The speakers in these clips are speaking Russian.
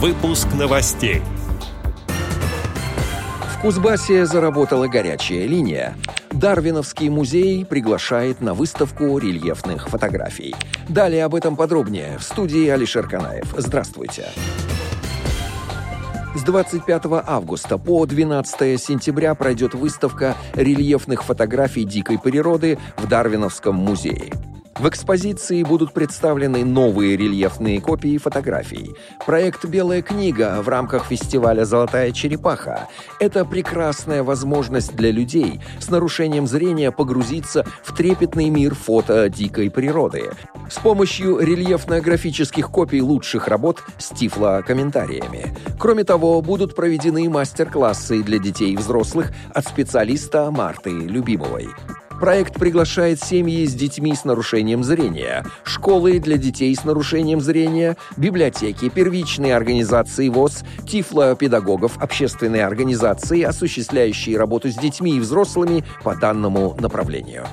Выпуск новостей. В Кузбассе заработала горячая линия. Дарвиновский музей приглашает на выставку рельефных фотографий. Далее об этом подробнее в студии Алишер Канаев. Здравствуйте. С 25 августа по 12 сентября пройдет выставка рельефных фотографий дикой природы в Дарвиновском музее. В экспозиции будут представлены новые рельефные копии фотографий. Проект «Белая книга» в рамках фестиваля «Золотая черепаха» — это прекрасная возможность для людей с нарушением зрения погрузиться в трепетный мир фото дикой природы с помощью рельефно-графических копий лучших работ с тифло-комментариями. Кроме того, будут проведены мастер-классы для детей и взрослых от специалиста Марты Любимовой. Проект приглашает семьи с детьми с нарушением зрения, школы для детей с нарушением зрения, библиотеки, первичные организации ВОЗ, тифлопедагогов, общественные организации, осуществляющие работу с детьми и взрослыми по данному направлению.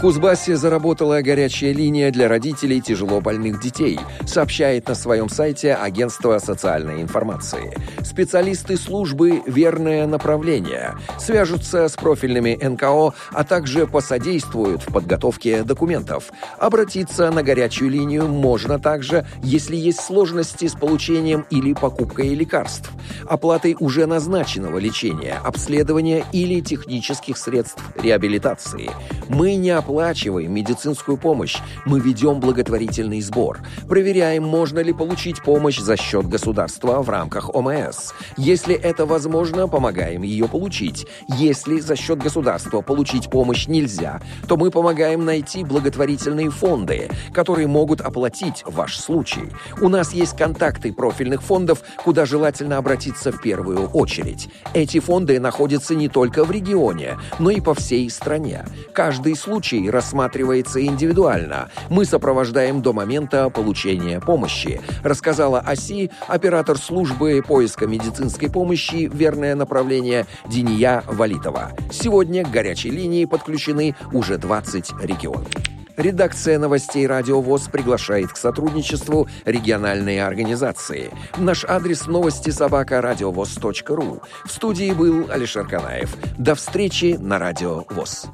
Кузбассе заработала горячая линия для родителей тяжело больных детей, сообщает на своем сайте Агентство социальной информации. Специалисты службы «Верное направление» свяжутся с профильными НКО, а также посодействуют в подготовке документов. Обратиться на горячую линию можно также, если есть сложности с получением или покупкой лекарств, оплатой уже назначенного лечения, обследования или технических средств реабилитации. Мы не оплачиваем медицинскую помощь, мы ведем благотворительный сбор. Проверяем, можно ли получить помощь за счет государства в рамках ОМС. Если это возможно, помогаем ее получить. Если за счет государства получить помощь нельзя, то мы помогаем найти благотворительные фонды, которые могут оплатить ваш случай. У нас есть контакты профильных фондов, куда желательно обратиться в первую очередь. Эти фонды находятся не только в регионе, но и по всей стране. Каждый случай случай рассматривается индивидуально. Мы сопровождаем до момента получения помощи, рассказала ОСИ оператор службы поиска медицинской помощи «Верное направление» Диния Валитова. Сегодня к горячей линии подключены уже 20 регионов. Редакция новостей «Радио ВОЗ» приглашает к сотрудничеству региональные организации. Наш адрес новости собака радиовоз.ру. В студии был Алишер Канаев. До встречи на «Радио ВОЗ».